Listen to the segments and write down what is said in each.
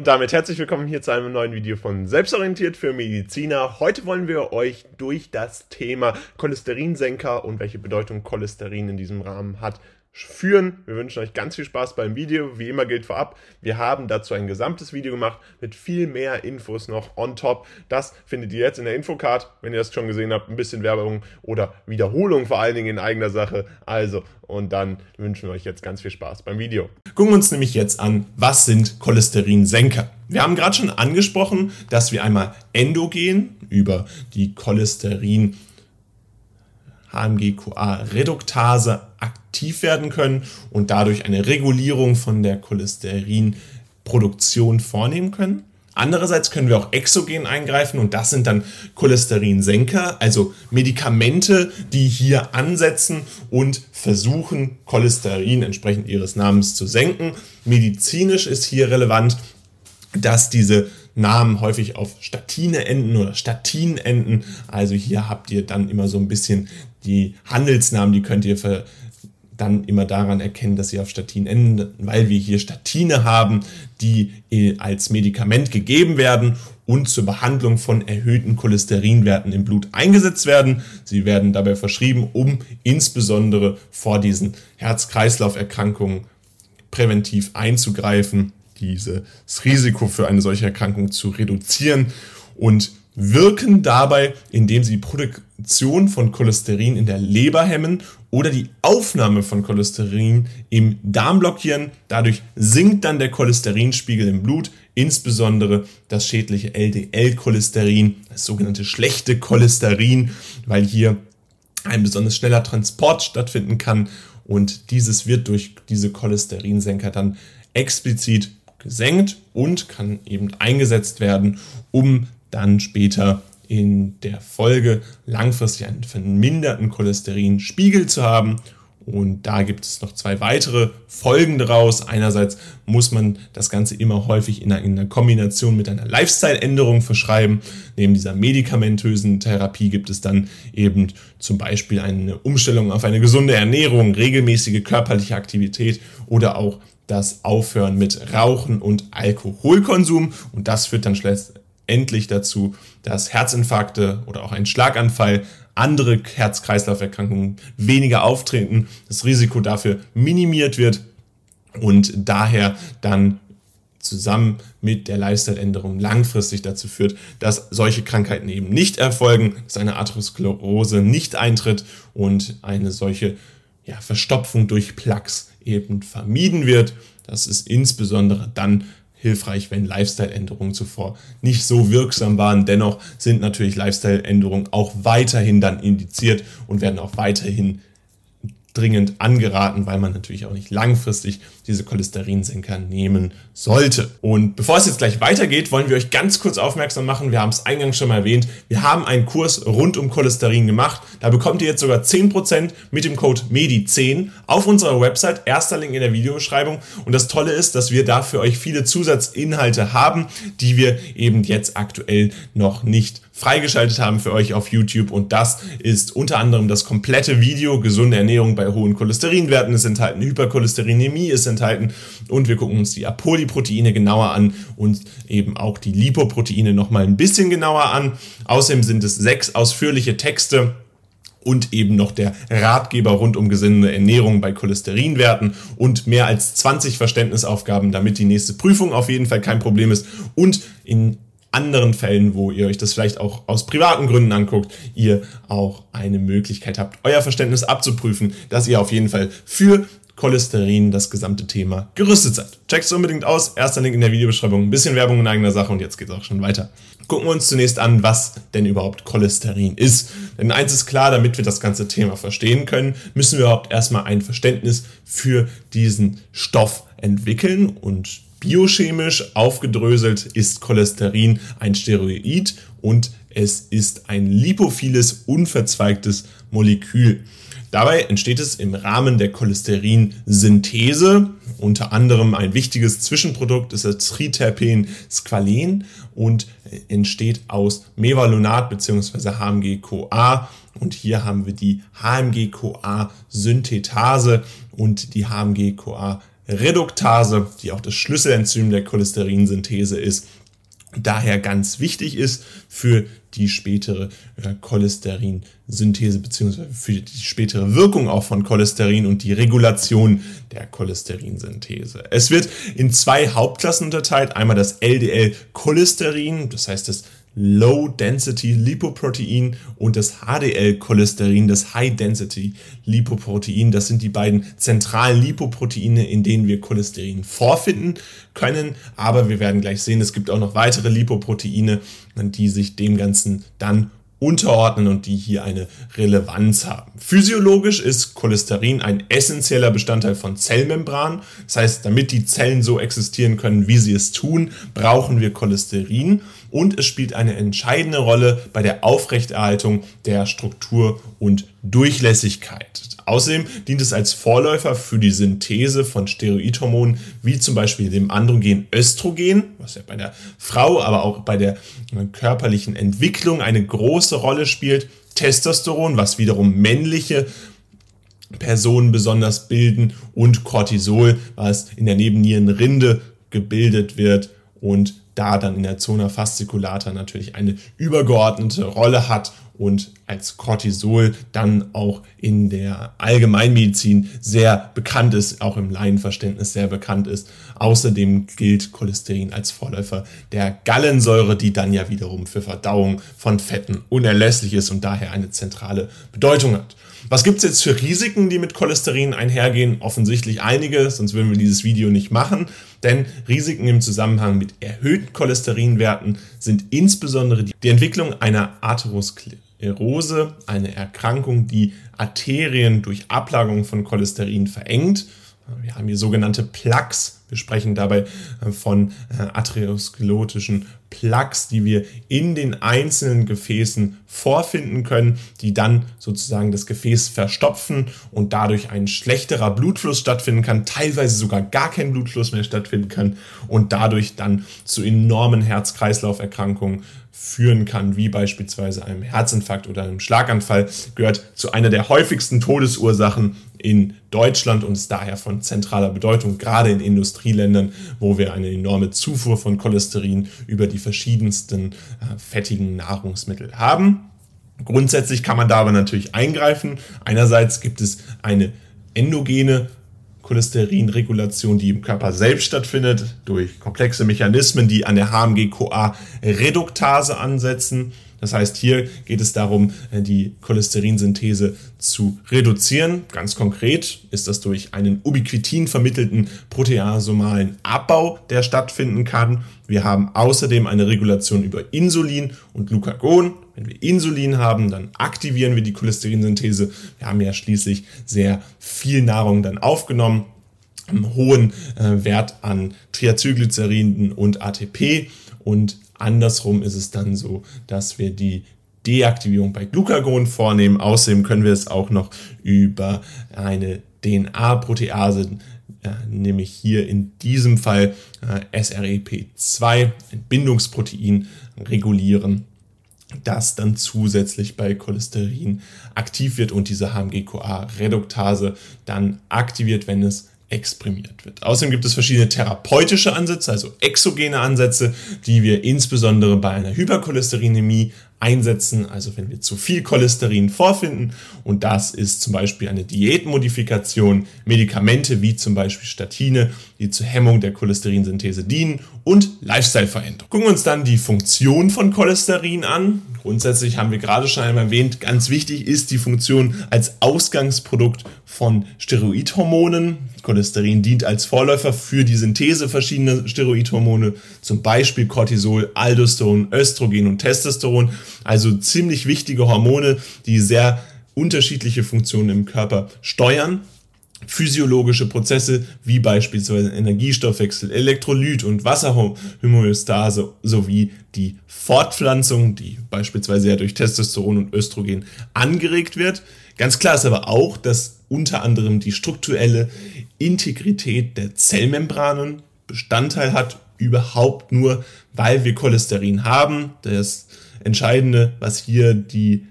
Und damit herzlich willkommen hier zu einem neuen Video von Selbstorientiert für Mediziner. Heute wollen wir euch durch das Thema Cholesterinsenker und welche Bedeutung Cholesterin in diesem Rahmen hat führen. Wir wünschen euch ganz viel Spaß beim Video. Wie immer gilt vorab, wir haben dazu ein gesamtes Video gemacht mit viel mehr Infos noch on top. Das findet ihr jetzt in der Infocard, wenn ihr das schon gesehen habt. Ein bisschen Werbung oder Wiederholung vor allen Dingen in eigener Sache. Also, und dann wünschen wir euch jetzt ganz viel Spaß beim Video. Gucken wir uns nämlich jetzt an, was sind Cholesterinsenker? Wir haben gerade schon angesprochen, dass wir einmal endogen über die Cholesterin HMG-CoA-Reduktase aktiv werden können und dadurch eine Regulierung von der Cholesterinproduktion vornehmen können. Andererseits können wir auch exogen eingreifen und das sind dann Cholesterinsenker, also Medikamente, die hier ansetzen und versuchen, Cholesterin entsprechend ihres Namens zu senken. Medizinisch ist hier relevant, dass diese Namen häufig auf Statine enden oder Statin enden. Also hier habt ihr dann immer so ein bisschen die Handelsnamen, die könnt ihr dann immer daran erkennen, dass sie auf Statin enden, weil wir hier Statine haben, die äh, als Medikament gegeben werden und zur Behandlung von erhöhten Cholesterinwerten im Blut eingesetzt werden. Sie werden dabei verschrieben, um insbesondere vor diesen Herz-Kreislauf-Erkrankungen präventiv einzugreifen, dieses Risiko für eine solche Erkrankung zu reduzieren und wirken dabei, indem sie die Produktion von Cholesterin in der Leber hemmen oder die Aufnahme von Cholesterin im Darm blockieren. Dadurch sinkt dann der Cholesterinspiegel im Blut, insbesondere das schädliche LDL-Cholesterin, das sogenannte schlechte Cholesterin, weil hier ein besonders schneller Transport stattfinden kann und dieses wird durch diese Cholesterinsenker dann explizit gesenkt und kann eben eingesetzt werden, um dann später in der Folge langfristig einen verminderten Cholesterinspiegel zu haben. Und da gibt es noch zwei weitere Folgen daraus. Einerseits muss man das Ganze immer häufig in einer Kombination mit einer Lifestyle-Änderung verschreiben. Neben dieser medikamentösen Therapie gibt es dann eben zum Beispiel eine Umstellung auf eine gesunde Ernährung, regelmäßige körperliche Aktivität oder auch das Aufhören mit Rauchen und Alkoholkonsum. Und das führt dann endlich dazu, dass Herzinfarkte oder auch ein Schlaganfall, andere Herz-Kreislauf-Erkrankungen weniger auftreten, das Risiko dafür minimiert wird und daher dann zusammen mit der Lifestyle-Änderung langfristig dazu führt, dass solche Krankheiten eben nicht erfolgen, dass eine Atherosklerose nicht eintritt und eine solche ja, Verstopfung durch Plaques eben vermieden wird. Das ist insbesondere dann hilfreich, wenn Lifestyle-Änderungen zuvor nicht so wirksam waren. Dennoch sind natürlich Lifestyle-Änderungen auch weiterhin dann indiziert und werden auch weiterhin dringend angeraten, weil man natürlich auch nicht langfristig diese Cholesterinsenker nehmen sollte. Und bevor es jetzt gleich weitergeht, wollen wir euch ganz kurz aufmerksam machen. Wir haben es eingangs schon mal erwähnt. Wir haben einen Kurs rund um Cholesterin gemacht. Da bekommt ihr jetzt sogar 10% mit dem Code MEDI10 auf unserer Website. Erster Link in der Videobeschreibung. Und das Tolle ist, dass wir da für euch viele Zusatzinhalte haben, die wir eben jetzt aktuell noch nicht freigeschaltet haben für euch auf YouTube. Und das ist unter anderem das komplette Video. Gesunde Ernährung bei hohen Cholesterinwerten ist enthalten, Hypercholesterinämie ist enthalten. Und wir gucken uns die Apolyproteine genauer an und eben auch die Lipoproteine nochmal ein bisschen genauer an. Außerdem sind es sechs ausführliche Texte und eben noch der Ratgeber rund um gesunde Ernährung bei Cholesterinwerten und mehr als 20 Verständnisaufgaben, damit die nächste Prüfung auf jeden Fall kein Problem ist. Und in anderen Fällen, wo ihr euch das vielleicht auch aus privaten Gründen anguckt, ihr auch eine Möglichkeit habt, euer Verständnis abzuprüfen, dass ihr auf jeden Fall für Cholesterin, das gesamte Thema, gerüstet seid. Checkt es unbedingt aus. Erster Link in der Videobeschreibung. Ein bisschen Werbung in eigener Sache und jetzt geht es auch schon weiter. Gucken wir uns zunächst an, was denn überhaupt Cholesterin ist. Denn eins ist klar, damit wir das ganze Thema verstehen können, müssen wir überhaupt erstmal ein Verständnis für diesen Stoff entwickeln und Biochemisch aufgedröselt ist Cholesterin ein Steroid und es ist ein lipophiles, unverzweigtes Molekül. Dabei entsteht es im Rahmen der Cholesterinsynthese. Unter anderem ein wichtiges Zwischenprodukt ist das Triterpen Squalen und entsteht aus Mevalonat bzw. HMG-CoA. Und hier haben wir die HMG-CoA-Synthetase und die HMG-CoA Reduktase, die auch das Schlüsselenzym der Cholesterinsynthese ist, daher ganz wichtig ist für die spätere äh, Cholesterinsynthese bzw. für die spätere Wirkung auch von Cholesterin und die Regulation der Cholesterinsynthese. Es wird in zwei Hauptklassen unterteilt. Einmal das LDL-Cholesterin, das heißt das Low-Density Lipoprotein und das HDL-Cholesterin, das High-Density Lipoprotein. Das sind die beiden zentralen Lipoproteine, in denen wir Cholesterin vorfinden können. Aber wir werden gleich sehen, es gibt auch noch weitere Lipoproteine, die sich dem Ganzen dann unterordnen und die hier eine Relevanz haben. Physiologisch ist Cholesterin ein essentieller Bestandteil von Zellmembran. Das heißt, damit die Zellen so existieren können, wie sie es tun, brauchen wir Cholesterin und es spielt eine entscheidende Rolle bei der Aufrechterhaltung der Struktur und Durchlässigkeit. Außerdem dient es als Vorläufer für die Synthese von Steroidhormonen, wie zum Beispiel dem Androgen Östrogen, was ja bei der Frau, aber auch bei der körperlichen Entwicklung eine große Rolle spielt. Testosteron, was wiederum männliche Personen besonders bilden und Cortisol, was in der Nebennierenrinde gebildet wird und da dann in der Zona fasciculata natürlich eine übergeordnete Rolle hat und als Cortisol dann auch in der Allgemeinmedizin sehr bekannt ist, auch im Laienverständnis sehr bekannt ist. Außerdem gilt Cholesterin als Vorläufer der Gallensäure, die dann ja wiederum für Verdauung von Fetten unerlässlich ist und daher eine zentrale Bedeutung hat. Was gibt es jetzt für Risiken, die mit Cholesterin einhergehen? Offensichtlich einige, sonst würden wir dieses Video nicht machen. Denn Risiken im Zusammenhang mit erhöhten Cholesterinwerten sind insbesondere die Entwicklung einer Atherosklerose, eine Erkrankung, die Arterien durch Ablagerung von Cholesterin verengt. Wir haben hier sogenannte Plaques wir sprechen dabei äh, von äh, atherosklerotischen Plaques, die wir in den einzelnen Gefäßen vorfinden können, die dann sozusagen das Gefäß verstopfen und dadurch ein schlechterer Blutfluss stattfinden kann, teilweise sogar gar kein Blutfluss mehr stattfinden kann und dadurch dann zu enormen Herz-Kreislauf-Erkrankungen führen kann, wie beispielsweise einem Herzinfarkt oder einem Schlaganfall, gehört zu einer der häufigsten Todesursachen in Deutschland und ist daher von zentraler Bedeutung, gerade in Industrieländern, wo wir eine enorme Zufuhr von Cholesterin über die verschiedensten äh, fettigen Nahrungsmittel haben. Grundsätzlich kann man da aber natürlich eingreifen. Einerseits gibt es eine endogene Cholesterinregulation, die im Körper selbst stattfindet, durch komplexe Mechanismen, die an der HMG-CoA-Reduktase ansetzen. Das heißt, hier geht es darum, äh, die Cholesterinsynthese zu reduzieren. Ganz konkret ist das durch einen ubiquitin vermittelten proteasomalen Abbau, der stattfinden kann. Wir haben außerdem eine Regulation über Insulin und Glucagon. Wenn wir Insulin haben, dann aktivieren wir die Cholesterinsynthese. Wir haben ja schließlich sehr viel Nahrung dann aufgenommen einen hohen äh, Wert an Triacylglyceriden und ATP und Andersrum ist es dann so, dass wir die Deaktivierung bei Glucagon vornehmen. Außerdem können wir es auch noch über eine DNA-Protease, äh, nämlich hier in diesem Fall äh, SREP2, ein Bindungsprotein, regulieren, das dann zusätzlich bei Cholesterin aktiv wird und diese HMG-CoA-Reduktase dann aktiviert, wenn es exprimiert wird. Außerdem gibt es verschiedene therapeutische Ansätze, also exogene Ansätze, die wir insbesondere bei einer Hypercholesterinämie einsetzen, also wenn wir zu viel Cholesterin vorfinden. Und das ist zum Beispiel eine Diätmodifikation, Medikamente wie zum Beispiel Statine, die zur Hemmung der Cholesterinsynthese dienen und Lifestyle-Veränderung. Gucken wir uns dann die Funktion von Cholesterin an. Grundsätzlich haben wir gerade schon einmal erwähnt, ganz wichtig ist die Funktion als Ausgangsprodukt von Steroidhormonen. Cholesterin dient als Vorläufer für die Synthese verschiedener Steroidhormone, zum Beispiel Cortisol, Aldosteron, Östrogen und Testosteron. Also ziemlich wichtige Hormone, die sehr unterschiedliche Funktionen im Körper steuern. Physiologische Prozesse wie beispielsweise Energiestoffwechsel, Elektrolyt und Wasserhomöostase sowie die Fortpflanzung, die beispielsweise ja durch Testosteron und Östrogen angeregt wird. Ganz klar ist aber auch, dass unter anderem die strukturelle Integrität der Zellmembranen Bestandteil hat, überhaupt nur, weil wir Cholesterin haben. Das Entscheidende, was hier die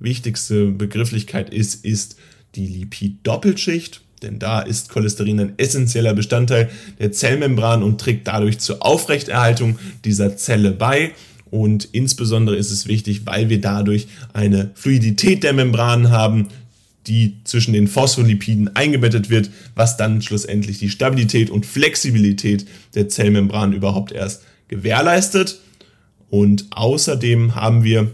wichtigste Begrifflichkeit ist, ist die Lipid-Doppelschicht. denn da ist Cholesterin ein essentieller Bestandteil der Zellmembran und trägt dadurch zur Aufrechterhaltung dieser Zelle bei. Und insbesondere ist es wichtig, weil wir dadurch eine Fluidität der Membran haben, die zwischen den Phospholipiden eingebettet wird, was dann schlussendlich die Stabilität und Flexibilität der Zellmembran überhaupt erst gewährleistet. Und außerdem haben wir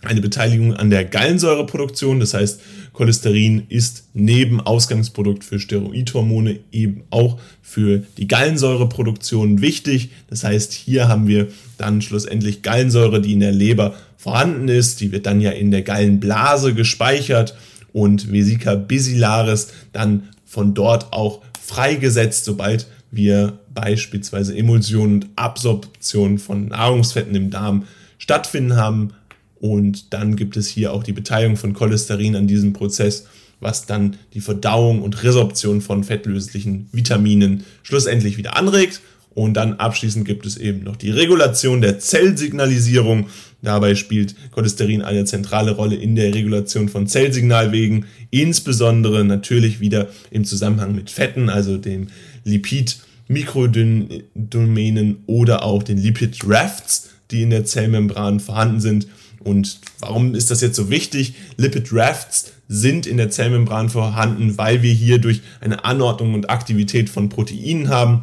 eine Beteiligung an der Gallensäureproduktion. Das heißt, Cholesterin ist neben Ausgangsprodukt für Steroidhormone eben auch für die Gallensäureproduktion wichtig. Das heißt, hier haben wir dann schlussendlich Gallensäure, die in der Leber vorhanden ist. Die wird dann ja in der Gallenblase gespeichert und Vesica basilaris dann von dort auch freigesetzt, sobald wir beispielsweise Emulsion und Absorption von Nahrungsfetten im Darm stattfinden haben. Und dann gibt es hier auch die Beteiligung von Cholesterin an diesem Prozess, was dann die Verdauung und Resorption von fettlöslichen Vitaminen schlussendlich wieder anregt. Und dann abschließend gibt es eben noch die Regulation der Zellsignalisierung. Dabei spielt Cholesterin eine zentrale Rolle in der Regulation von Zellsignalwegen, insbesondere natürlich wieder im Zusammenhang mit Fetten, also dem Lipid-Mikrodomänen oder auch den Lipid-Rafts, die in der Zellmembran vorhanden sind. Und warum ist das jetzt so wichtig? Lipid Rafts sind in der Zellmembran vorhanden, weil wir hier durch eine Anordnung und Aktivität von Proteinen haben,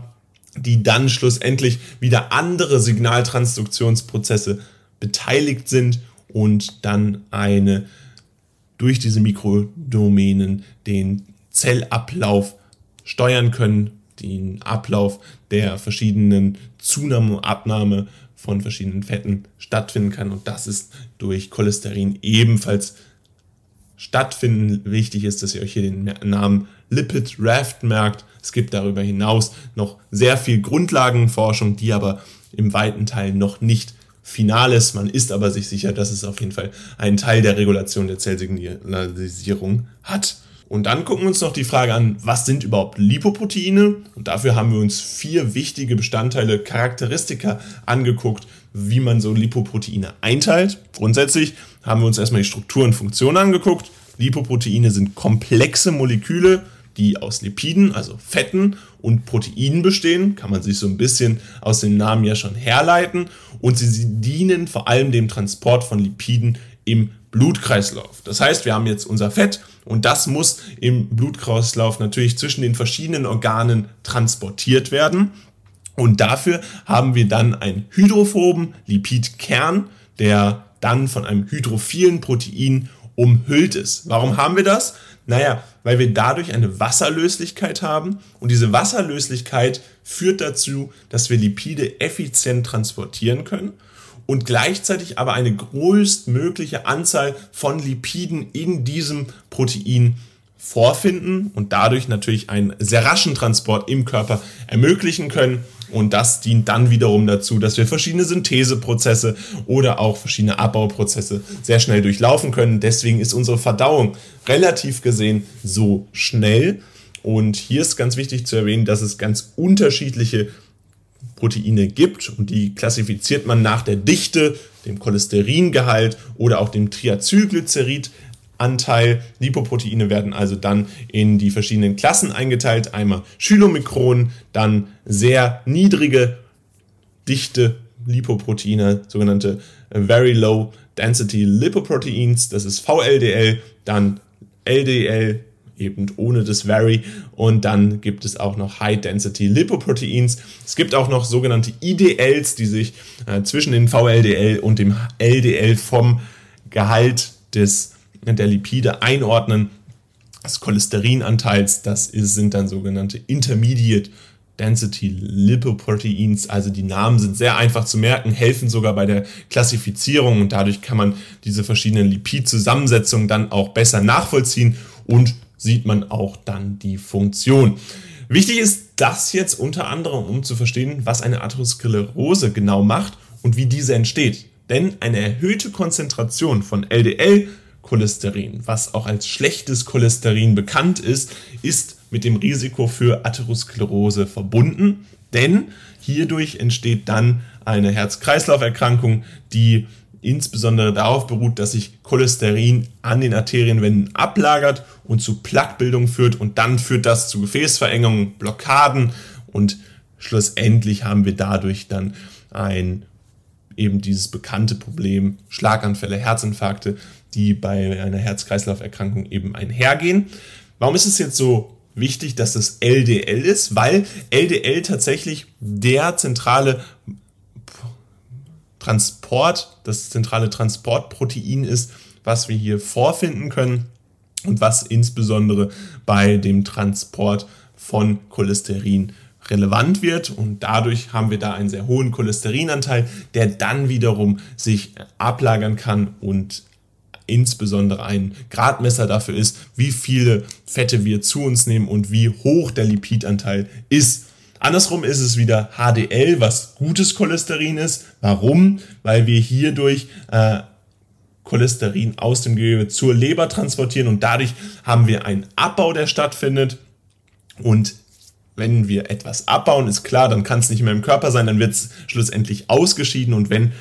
die dann schlussendlich wieder andere Signaltransduktionsprozesse beteiligt sind und dann eine durch diese Mikrodomänen den Zellablauf steuern können, den Ablauf der verschiedenen Zunahme und Abnahme von verschiedenen Fetten stattfinden kann. Und das ist durch Cholesterin ebenfalls stattfinden. Wichtig ist, dass ihr euch hier den Namen Lipid Raft merkt. Es gibt darüber hinaus noch sehr viel Grundlagenforschung, die aber im weiten Teil noch nicht final ist. Man ist aber sich sicher, dass es auf jeden Fall einen Teil der Regulation der Zellsignalisierung hat. Und dann gucken wir uns noch die Frage an, was sind überhaupt Lipoproteine? Und dafür haben wir uns vier wichtige Bestandteile, Charakteristika angeguckt, wie man so Lipoproteine einteilt. Grundsätzlich haben wir uns erstmal die Struktur und Funktion angeguckt. Lipoproteine sind komplexe Moleküle, die aus Lipiden, also Fetten und Proteinen bestehen, kann man sich so ein bisschen aus dem Namen ja schon herleiten. Und sie, dienen vor allem dem Transport von Lipiden im Blutkreislauf. Das heißt, wir haben jetzt unser Fett und das muss im Blutkreislauf natürlich zwischen den verschiedenen Organen transportiert werden. Und dafür haben wir dann einen hydrophoben Lipidkern, der dann von einem hydrophilen Protein umhüllt ist. Warum haben wir das? Naja, weil wir dadurch eine Wasserlöslichkeit haben und diese Wasserlöslichkeit führt dazu, dass wir Lipide effizient transportieren können und gleichzeitig aber eine größtmögliche Anzahl von Lipiden in diesem Protein vorfinden und dadurch natürlich einen sehr raschen Transport im Körper ermöglichen können. Und das dient dann wiederum dazu, dass wir verschiedene Syntheseprozesse oder auch verschiedene Abbauprozesse sehr schnell durchlaufen können. Deswegen ist unsere Verdauung relativ gesehen so schnell. Und hier ist ganz wichtig zu erwähnen, dass es ganz unterschiedliche Proteine gibt und die klassifiziert man nach der Dichte, dem Cholesteringehalt oder auch dem Triacylglycerid-Anteil. Lipoproteine werden also dann in die verschiedenen Klassen eingeteilt. Einmal Chylomikron, dann sehr niedrige Dichte Lipoproteine, sogenannte Very Low Density Lipoproteins, das ist VLDL, dann LDL, eben ohne das Very. Und dann gibt es auch noch High Density Lipoproteins. Es gibt auch noch sogenannte IDLs, die sich äh, zwischen dem VLDL und dem LDL vom Gehalt des, der Lipide einordnen. Das Cholesterinanteils, das ist, sind dann sogenannte Intermediate Density Lipoproteins, also die Namen sind sehr einfach zu merken, helfen sogar bei der Klassifizierung und dadurch kann man diese verschiedenen Lipidzusammensetzungen dann auch besser nachvollziehen und sieht man auch dann die Funktion. Wichtig ist das jetzt unter anderem, um zu verstehen, was eine Atherosklerose genau macht und wie diese entsteht. Denn eine erhöhte Konzentration von LDL-Cholesterin, was auch als schlechtes Cholesterin bekannt ist, ist mit dem Risiko für Atherosklerose verbunden. Denn hierdurch entsteht dann eine Herz-Kreislauf-Erkrankung, die insbesondere darauf beruht, dass sich Cholesterin an den Arterienwänden ablagert und zu Plaquebildung führt und dann führt das zu Gefäßverengungen, Blockaden und schlussendlich haben wir dadurch dann ein eben dieses bekannte Problem Schlaganfälle, Herzinfarkte, die bei einer Herz-Kreislauf-Erkrankung eben einhergehen. Warum ist es jetzt so wichtig, dass das LDL ist? Weil LDL tatsächlich der zentrale Transport, das zentrale Transportprotein ist, was wir hier vorfinden können und was insbesondere bei dem Transport von Cholesterin relevant wird und dadurch haben wir da einen sehr hohen Cholesterinanteil, der dann wiederum sich ablagern kann und insbesondere ein Gradmesser dafür ist, wie viele Fette wir zu uns nehmen und wie hoch der Lipidanteil ist. Andersrum ist es wieder HDL, was gutes Cholesterin ist. Warum? Weil wir hierdurch äh, Cholesterin aus dem Gewebe zur Leber transportieren und dadurch haben wir einen Abbau, der stattfindet. Und wenn wir etwas abbauen, ist klar, dann kann es nicht mehr im Körper sein, dann wird es schlussendlich ausgeschieden. Und wenn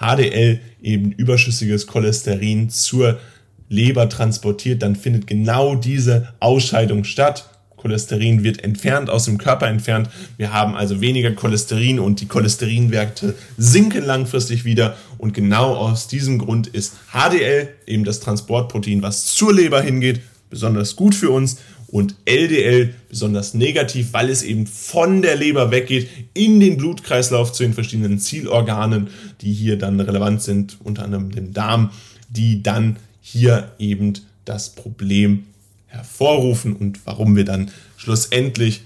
HDL eben überschüssiges Cholesterin zur Leber transportiert, dann findet genau diese Ausscheidung statt. Cholesterin wird entfernt, aus dem Körper entfernt. Wir haben also weniger Cholesterin und die Cholesterinwerte sinken langfristig wieder. Und genau aus diesem Grund ist HDL eben das Transportprotein, was zur Leber hingeht, besonders gut für uns und LDL besonders negativ, weil es eben von der Leber weggeht in den Blutkreislauf zu den verschiedenen Zielorganen, die hier dann relevant sind, unter anderem dem Darm, die dann hier eben das Problem hervorrufen und warum wir dann schlussendlich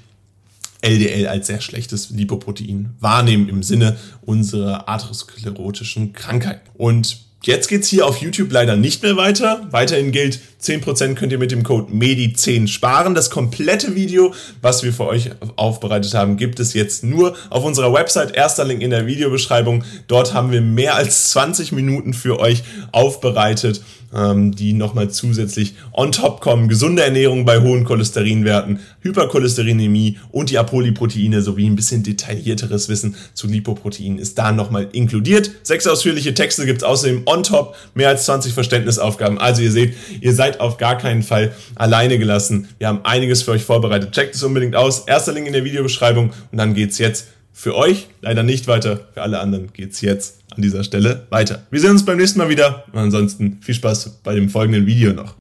LDL als sehr schlechtes Lipoprotein wahrnehmen im Sinne unserer atherosklerotischen Krankheit. Und Jetzt geht's hier auf YouTube leider nicht mehr weiter. Weiterhin gilt, 10% könnt ihr mit dem Code MEDI10 sparen. Das komplette Video, was wir für euch aufbereitet haben, gibt es jetzt nur auf unserer Website. Erster Link in der Videobeschreibung. Dort haben wir mehr als 20 Minuten für euch aufbereitet ähm, die nochmal zusätzlich on top kommen. Gesunde Ernährung bei hohen Cholesterinwerten, Hypercholesterinämie und die Apoliproteine sowie ein bisschen detaillierteres Wissen zu Lipoproteinen ist da nochmal inkludiert. Sechs ausführliche Texte gibt es außerdem on top, mehr als 20 Verständnisaufgaben. Also ihr seht, ihr seid auf gar keinen Fall alleine gelassen. Wir haben einiges für euch vorbereitet. Checkt es unbedingt aus. Erster Link in der Videobeschreibung und dann geht's jetzt für euch leider nicht weiter. Für alle anderen geht's jetzt an dieser Stelle weiter. Wir sehen uns beim nächsten Mal wieder. Und ansonsten viel Spaß bei dem folgenden Video noch.